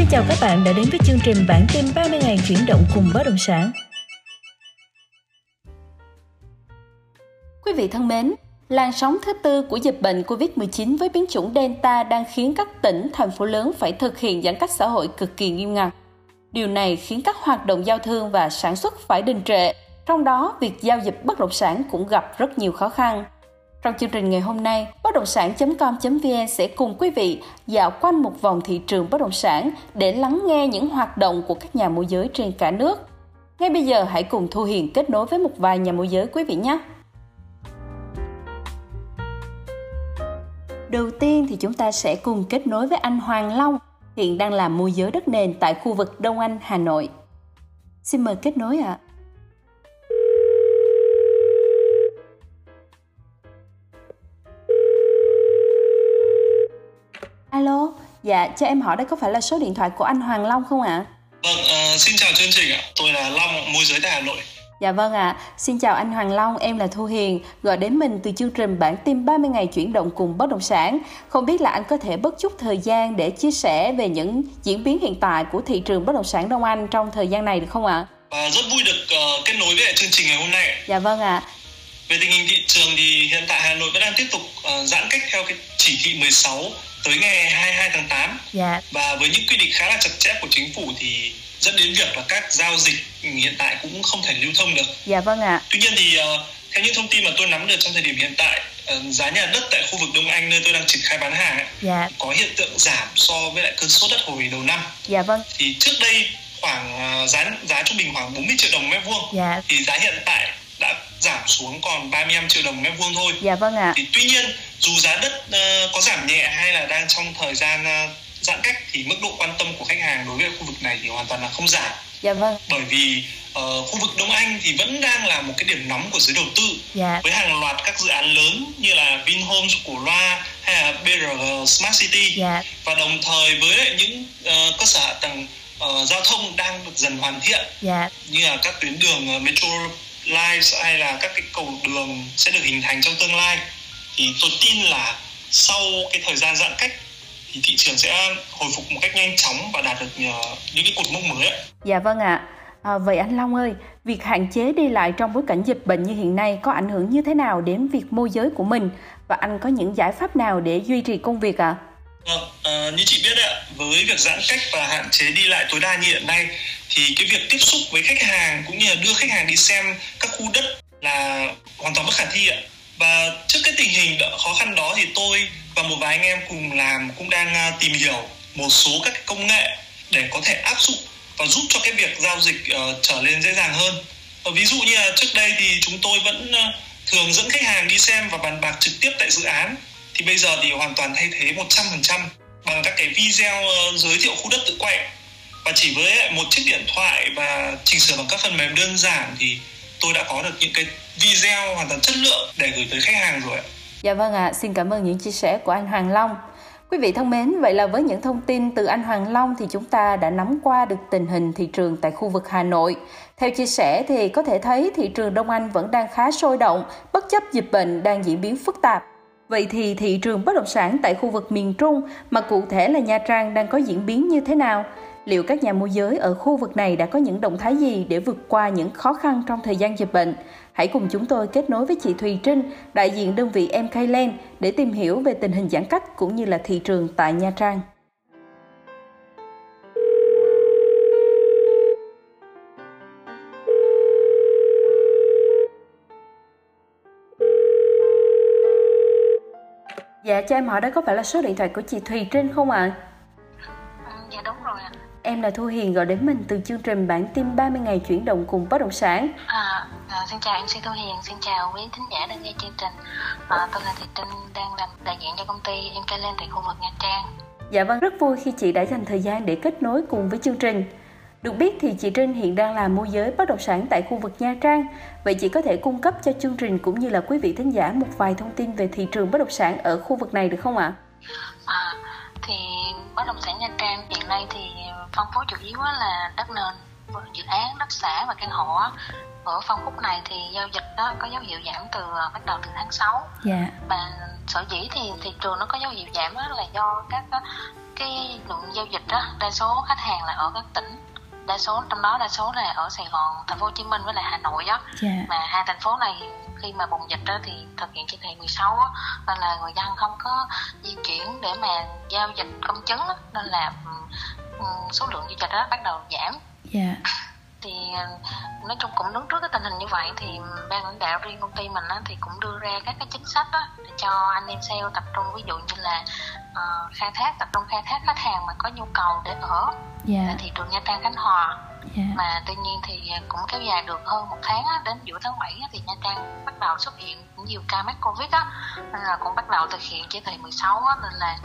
Xin chào các bạn đã đến với chương trình bản tin 30 ngày chuyển động cùng bất động sản. Quý vị thân mến, làn sóng thứ tư của dịch bệnh COVID-19 với biến chủng Delta đang khiến các tỉnh, thành phố lớn phải thực hiện giãn cách xã hội cực kỳ nghiêm ngặt. Điều này khiến các hoạt động giao thương và sản xuất phải đình trệ, trong đó việc giao dịch bất động sản cũng gặp rất nhiều khó khăn. Trong chương trình ngày hôm nay, bất động sản.com.vn sẽ cùng quý vị dạo quanh một vòng thị trường bất động sản để lắng nghe những hoạt động của các nhà môi giới trên cả nước. Ngay bây giờ hãy cùng Thu Hiền kết nối với một vài nhà môi giới quý vị nhé. Đầu tiên thì chúng ta sẽ cùng kết nối với anh Hoàng Long, hiện đang làm môi giới đất nền tại khu vực Đông Anh, Hà Nội. Xin mời kết nối ạ. À. Alo, dạ cho em hỏi đây có phải là số điện thoại của anh Hoàng Long không ạ? Vâng, uh, xin chào chương trình ạ. Tôi là Long, môi giới tại Hà Nội. Dạ vâng ạ, à. xin chào anh Hoàng Long, em là Thu Hiền, gọi đến mình từ chương trình bản tin 30 ngày chuyển động cùng bất động sản. Không biết là anh có thể bớt chút thời gian để chia sẻ về những diễn biến hiện tại của thị trường bất động sản Đông Anh trong thời gian này được không ạ? À, rất vui được uh, kết nối với chương trình ngày hôm nay. Dạ vâng ạ. À. Về tình hình thị trường thì hiện tại Hà Nội vẫn đang tiếp tục uh, giãn cách theo cái chỉ thị 16 tới ngày 22 tháng 8. Dạ. Và với những quy định khá là chặt chẽ của chính phủ thì dẫn đến việc là các giao dịch hiện tại cũng không thể lưu thông được. Dạ vâng ạ. Tuy nhiên thì uh, theo những thông tin mà tôi nắm được trong thời điểm hiện tại uh, giá nhà đất tại khu vực Đông Anh nơi tôi đang triển khai bán hàng ấy, dạ. có hiện tượng giảm so với lại cơn sốt đất hồi đầu năm. Dạ vâng. Thì trước đây khoảng uh, giá giá trung bình khoảng 40 triệu đồng mét vuông. Dạ. Thì giá hiện tại giảm xuống còn 35 triệu đồng mét vuông thôi. Dạ vâng ạ. Thì tuy nhiên dù giá đất uh, có giảm nhẹ hay là đang trong thời gian uh, giãn cách thì mức độ quan tâm của khách hàng đối với khu vực này thì hoàn toàn là không giảm. Dạ vâng. Bởi vì uh, khu vực Đông Anh thì vẫn đang là một cái điểm nóng của giới đầu tư dạ. với hàng loạt các dự án lớn như là Vinhomes của Loa hay là BRG Smart City dạ. và đồng thời với những uh, cơ sở hạ tầng uh, giao thông đang được dần hoàn thiện dạ. như là các tuyến đường uh, metro lines hay là các cái cầu đường sẽ được hình thành trong tương lai thì tôi tin là sau cái thời gian giãn cách thì thị trường sẽ hồi phục một cách nhanh chóng và đạt được những cái cột mốc mới ạ. Dạ vâng ạ. À, vậy anh Long ơi, việc hạn chế đi lại trong bối cảnh dịch bệnh như hiện nay có ảnh hưởng như thế nào đến việc môi giới của mình và anh có những giải pháp nào để duy trì công việc ạ? À? Vâng, à, như chị biết ạ, với việc giãn cách và hạn chế đi lại tối đa như hiện nay thì cái việc tiếp xúc với khách hàng cũng như là đưa khách hàng đi xem các khu đất là hoàn toàn bất khả thi ạ. Và trước cái tình hình khó khăn đó thì tôi và một vài anh em cùng làm cũng đang à, tìm hiểu một số các công nghệ để có thể áp dụng và giúp cho cái việc giao dịch uh, trở nên dễ dàng hơn. Ờ, ví dụ như là trước đây thì chúng tôi vẫn uh, thường dẫn khách hàng đi xem và bàn bạc trực tiếp tại dự án thì bây giờ thì hoàn toàn thay thế 100% bằng các cái video uh, giới thiệu khu đất tự quay và chỉ với một chiếc điện thoại và chỉnh sửa bằng các phần mềm đơn giản thì tôi đã có được những cái video hoàn toàn chất lượng để gửi tới khách hàng rồi ạ. Dạ vâng ạ, à, xin cảm ơn những chia sẻ của anh Hoàng Long. Quý vị thân mến, vậy là với những thông tin từ anh Hoàng Long thì chúng ta đã nắm qua được tình hình thị trường tại khu vực Hà Nội. Theo chia sẻ thì có thể thấy thị trường Đông Anh vẫn đang khá sôi động, bất chấp dịch bệnh đang diễn biến phức tạp. Vậy thì thị trường bất động sản tại khu vực miền Trung mà cụ thể là Nha Trang đang có diễn biến như thế nào? Liệu các nhà môi giới ở khu vực này đã có những động thái gì để vượt qua những khó khăn trong thời gian dịch bệnh? Hãy cùng chúng tôi kết nối với chị Thùy Trinh, đại diện đơn vị MK Land để tìm hiểu về tình hình giãn cách cũng như là thị trường tại Nha Trang. Dạ cho em hỏi đó có phải là số điện thoại của chị Thùy Trinh không ạ? À? Em là Thu Hiền gọi đến mình từ chương trình bản tin 30 ngày chuyển động cùng bất động sản. À, à, xin chào MC Thu Hiền, xin chào quý thính giả đang nghe chương trình. À, tôi là Thị Trinh đang làm đại diện cho công ty MK Lên tại khu vực Nha Trang. Dạ vâng, rất vui khi chị đã dành thời gian để kết nối cùng với chương trình. Được biết thì chị Trinh hiện đang là môi giới bất động sản tại khu vực Nha Trang. Vậy chị có thể cung cấp cho chương trình cũng như là quý vị thính giả một vài thông tin về thị trường bất động sản ở khu vực này được không ạ? À, thì bất động sản Nha Trang hiện nay thì phân phối chủ yếu là đất nền dự án đất xã và căn hộ ở phân khúc này thì giao dịch đó có dấu hiệu giảm từ uh, bắt đầu từ tháng 6 dạ. Và sở dĩ thì thị trường nó có dấu hiệu giảm đó là do các cái lượng giao dịch đó đa số khách hàng là ở các tỉnh đa số trong đó đa số là ở Sài Gòn, Thành phố Hồ Chí Minh với lại Hà Nội đó dạ. Mà hai thành phố này khi mà bùng dịch đó thì thực hiện chỉ thị 16 á, nên là người dân không có di chuyển để mà giao dịch công chứng á, nên là ừm, số lượng giao dịch đó bắt đầu giảm. Dạ thì ờ, nói chung cũng đứng trước cái tình hình như vậy thì ban lãnh đạo riêng công ty mình á, thì cũng đưa ra các cái chính sách á, để cho anh em sale tập trung ví dụ như là ờ, khai thác tập trung khai thác khách hàng mà có nhu cầu để ở. Dạ. Tại thị trường Nha Trang Khánh Hòa. Dạ. Mà tuy nhiên thì cũng kéo dài được hơn một tháng á, đến giữa tháng 7 á, thì Nha Trang bắt đầu xuất hiện nhiều ca mắc Covid á nên là cũng bắt đầu thực hiện chỉ thị 16 á, nên là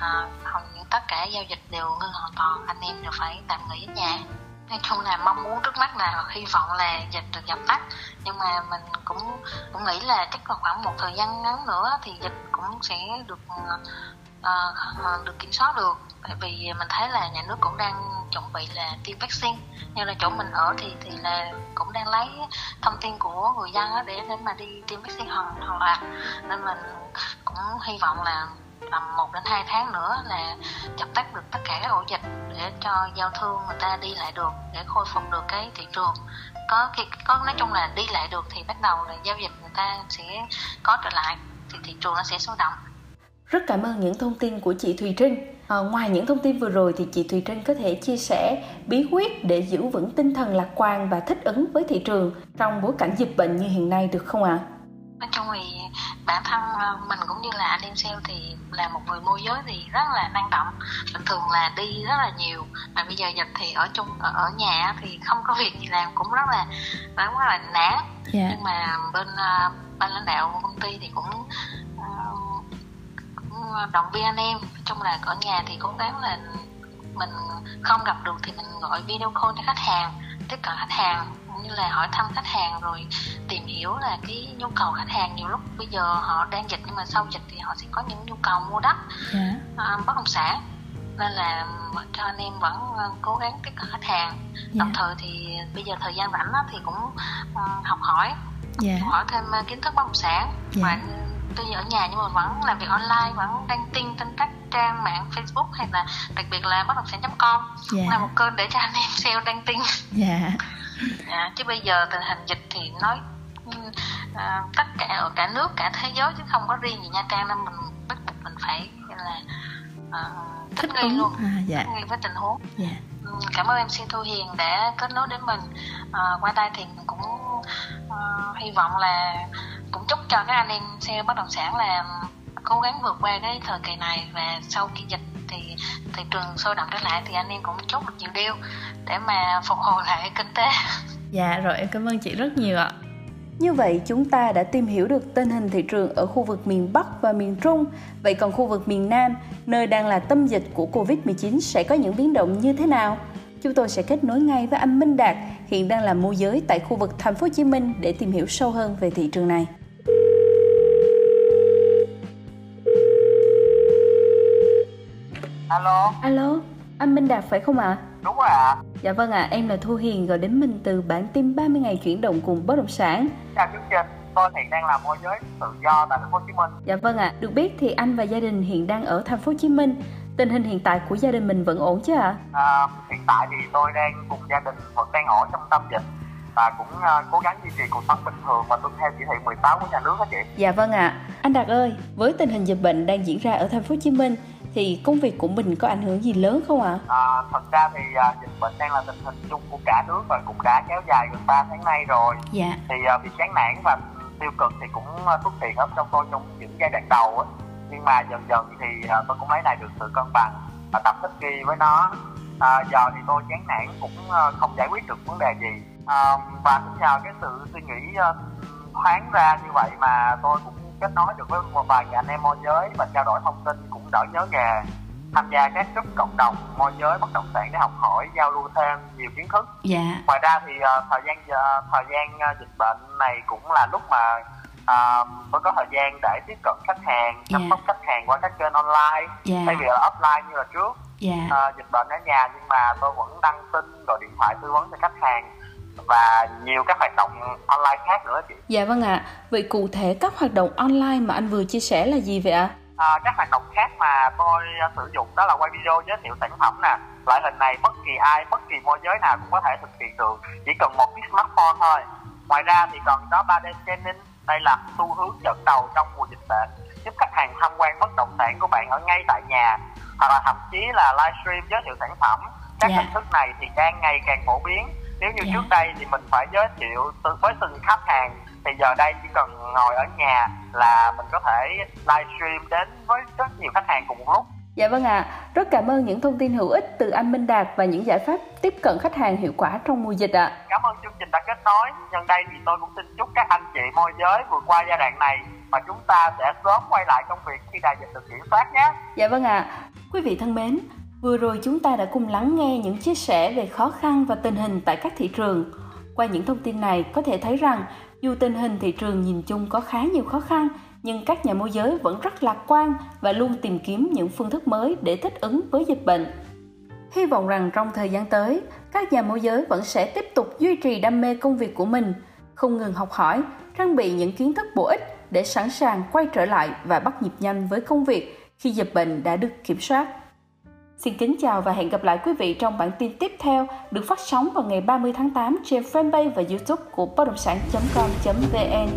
à, hầu như tất cả giao dịch đều ngưng hoàn toàn anh em đều phải tạm nghỉ ở nhà nói chung là mong muốn trước mắt là hy vọng là dịch được dập tắt. Nhưng mà mình cũng cũng nghĩ là chắc là khoảng một thời gian ngắn nữa thì dịch cũng sẽ được uh, được kiểm soát được. Tại vì mình thấy là nhà nước cũng đang chuẩn bị là tiêm vaccine. Như là chỗ mình ở thì thì là cũng đang lấy thông tin của người dân để để mà đi tiêm vaccine hoàn hoàn loạt nên mình cũng hy vọng là tầm 1 đến 2 tháng nữa là dập tắt được tất cả các ổ dịch để cho giao thương người ta đi lại được để khôi phục được cái thị trường có khi có nói chung là đi lại được thì bắt đầu là giao dịch người ta sẽ có trở lại thì thị trường nó sẽ sôi động Rất cảm ơn những thông tin của chị Thùy Trinh. À, ngoài những thông tin vừa rồi thì chị Thùy Trinh có thể chia sẻ bí quyết để giữ vững tinh thần lạc quan và thích ứng với thị trường trong bối cảnh dịch bệnh như hiện nay được không ạ? nói chung thì bản thân ờ, mình cũng như là anh em sale thì là một người môi giới thì rất là năng động. Bình thường là đi rất là nhiều. Mà bây giờ dịch thì ở chung ở, ở nhà thì không có việc gì làm cũng rất là rất là nản. Dạ. nhưng mà bên ờ, ban lãnh đạo của công ty thì cũng, ờ, cũng động viên anh em. Nói chung là ở nhà thì cố gắng là mình không gặp được thì mình gọi video call cho khách hàng tiếp cận khách hàng cũng như là hỏi thăm khách hàng rồi tìm hiểu là cái nhu cầu khách hàng nhiều lúc bây giờ họ đang dịch nhưng mà sau dịch thì họ sẽ có những nhu cầu mua đất Dạ. à, bất động sản nên là cho anh em vẫn ờ, cố gắng tiếp cận khách hàng đồng thời thì bây giờ thời gian rảnh thì cũng ờ, học hỏi Dạ. hỏi thêm ờ, kiến thức bất động sản Dạ. và tuy ở nhà nhưng mà vẫn làm việc online vẫn đăng tin trên các trang mạng Facebook hay là đặc biệt là bất động sản.com Dạ. là một kênh để cho anh em sale đăng tin Dạ. À, chứ bây giờ tình hình dịch thì nói ừ, à, tất cả ở cả nước cả thế giới chứ không có riêng gì Nha Trang nên mình bắt buộc mình phải là à, thích nghi luôn À, dạ. thích nghi với tình huống Dạ. Ừ, cảm ơn MC Thu Hiền đã kết nối đến mình à, qua đây thì mình cũng à, hy vọng là cũng chúc cho các anh em sale bất động sản là cố gắng vượt qua cái thời kỳ này và sau khi dịch thì thị trường sôi động trở lại thì anh em cũng chốt được nhiều điều để mà phục hồi lại kinh tế Dạ rồi em cảm ơn chị rất nhiều ạ. Như vậy chúng ta đã tìm hiểu được tình hình thị trường ở khu vực miền Bắc và miền Trung. Vậy còn khu vực miền Nam, nơi đang là tâm dịch của Covid-19 sẽ có những biến động như thế nào? Chúng tôi sẽ kết nối ngay với anh Minh Đạt, hiện đang là môi giới tại khu vực thành phố Hồ Chí Minh để tìm hiểu sâu hơn về thị trường này. Alo, Alo, anh Minh Đạt phải không ạ? đúng rồi ạ. Dạ vâng ạ, em là Thu Hiền gọi đến mình từ bản tin 30 ngày chuyển động cùng bất động sản. Chào chương trình, tôi hiện đang làm môi giới tự do tại thành phố Hồ Chí Minh. Dạ vâng ạ, được biết thì anh và gia đình hiện đang ở thành phố Hồ Chí Minh. Tình hình hiện tại của gia đình mình vẫn ổn chứ ạ? À, hiện tại thì tôi đang cùng gia đình vẫn đang ở trong tâm dịch và cũng à, cố gắng duy trì cuộc sống bình thường và tuân theo chỉ thị 16 của nhà nước đó chị. Dạ vâng ạ. Anh Đạt ơi, với tình hình dịch bệnh đang diễn ra ở thành phố Hồ Chí Minh thì công việc của mình có ảnh hưởng gì lớn không ạ? À, thật ra thì à, dịch bệnh đang là tình hình chung của cả nước và cũng đã kéo dài gần 3 tháng nay rồi. Dạ. Thì à, việc chán nản và tiêu cực thì cũng à, xuất hiện ở trong tôi trong những giai đoạn đầu á. Nhưng mà dần dần thì à, tôi cũng lấy lại được sự cân bằng và tập thích nghi với nó. À, giờ thì tôi chán nản cũng à, không giải quyết được vấn đề gì. À, và cũng nhờ cái sự suy nghĩ à, thoáng ra như vậy mà tôi cũng kết nối được với một vài anh em môi giới và trao đổi thông tin cũng đỡ nhớ nghề tham gia các group cộng đồng môi giới bất động sản để học hỏi giao lưu thêm nhiều kiến thức Dạ. ngoài ra thì ờ, thời gian ờ, thời gian ờ, dịch bệnh này cũng là lúc mà uh, tôi có thời gian để tiếp cận khách hàng chăm Dạ. sóc khách hàng qua các kênh online Dạ. thay vì là offline như là trước yeah. uh, dịch bệnh ở nhà nhưng mà tôi vẫn đăng tin rồi điện thoại tư vấn cho khách hàng và nhiều các hoạt động online khác nữa chị. Dạ vâng ạ. À. Vậy cụ thể các hoạt động online mà anh vừa chia sẻ là gì vậy ạ? À? À, các hoạt động khác mà tôi sử dụng đó là quay video giới thiệu sản phẩm nè. Loại hình này bất kỳ ai, bất kỳ môi giới nào cũng có thể thực hiện được, chỉ cần một chiếc smartphone thôi. Ngoài ra thì còn có 3D scanning, đây là xu hướng dẫn đầu trong mùa dịch bệnh, giúp khách hàng tham quan bất động sản của bạn ở ngay tại nhà, hoặc là thậm chí là livestream giới thiệu sản phẩm. Các yeah. Dạ. hình thức này thì đang ngày càng phổ biến nếu như yeah. trước đây thì mình phải giới thiệu với từng khách hàng thì giờ đây chỉ cần ngồi ở nhà là mình có thể livestream đến với rất nhiều khách hàng cùng một lúc Dạ vâng ạ, à, rất cảm ơn những thông tin hữu ích từ anh Minh Đạt và những giải pháp tiếp cận khách hàng hiệu quả trong mùa dịch ạ. À. Cảm ơn chương trình đã kết nối. Nhân đây thì tôi cũng xin chúc các anh chị môi giới vượt qua giai đoạn này và chúng ta sẽ sớm quay lại công việc khi đại dịch được kiểm soát nhé. Dạ vâng ạ. À. Quý vị thân mến, Vừa rồi chúng ta đã cùng lắng nghe những chia sẻ về khó khăn và tình hình tại các thị trường. Qua những thông tin này có thể thấy rằng dù tình hình thị trường nhìn chung có khá nhiều khó khăn, nhưng các nhà môi giới vẫn rất lạc quan và luôn tìm kiếm những phương thức mới để thích ứng với dịch bệnh. Hy vọng rằng trong thời gian tới, các nhà môi giới vẫn sẽ tiếp tục duy trì đam mê công việc của mình, không ngừng học hỏi, trang bị những kiến thức bổ ích để sẵn sàng quay trở lại và bắt nhịp nhanh với công việc khi dịch bệnh đã được kiểm soát. Xin kính chào và hẹn gặp lại quý vị trong bản tin tiếp theo được phát sóng vào ngày 30 tháng 8 trên fanpage và YouTube của bất động sản.com.vn.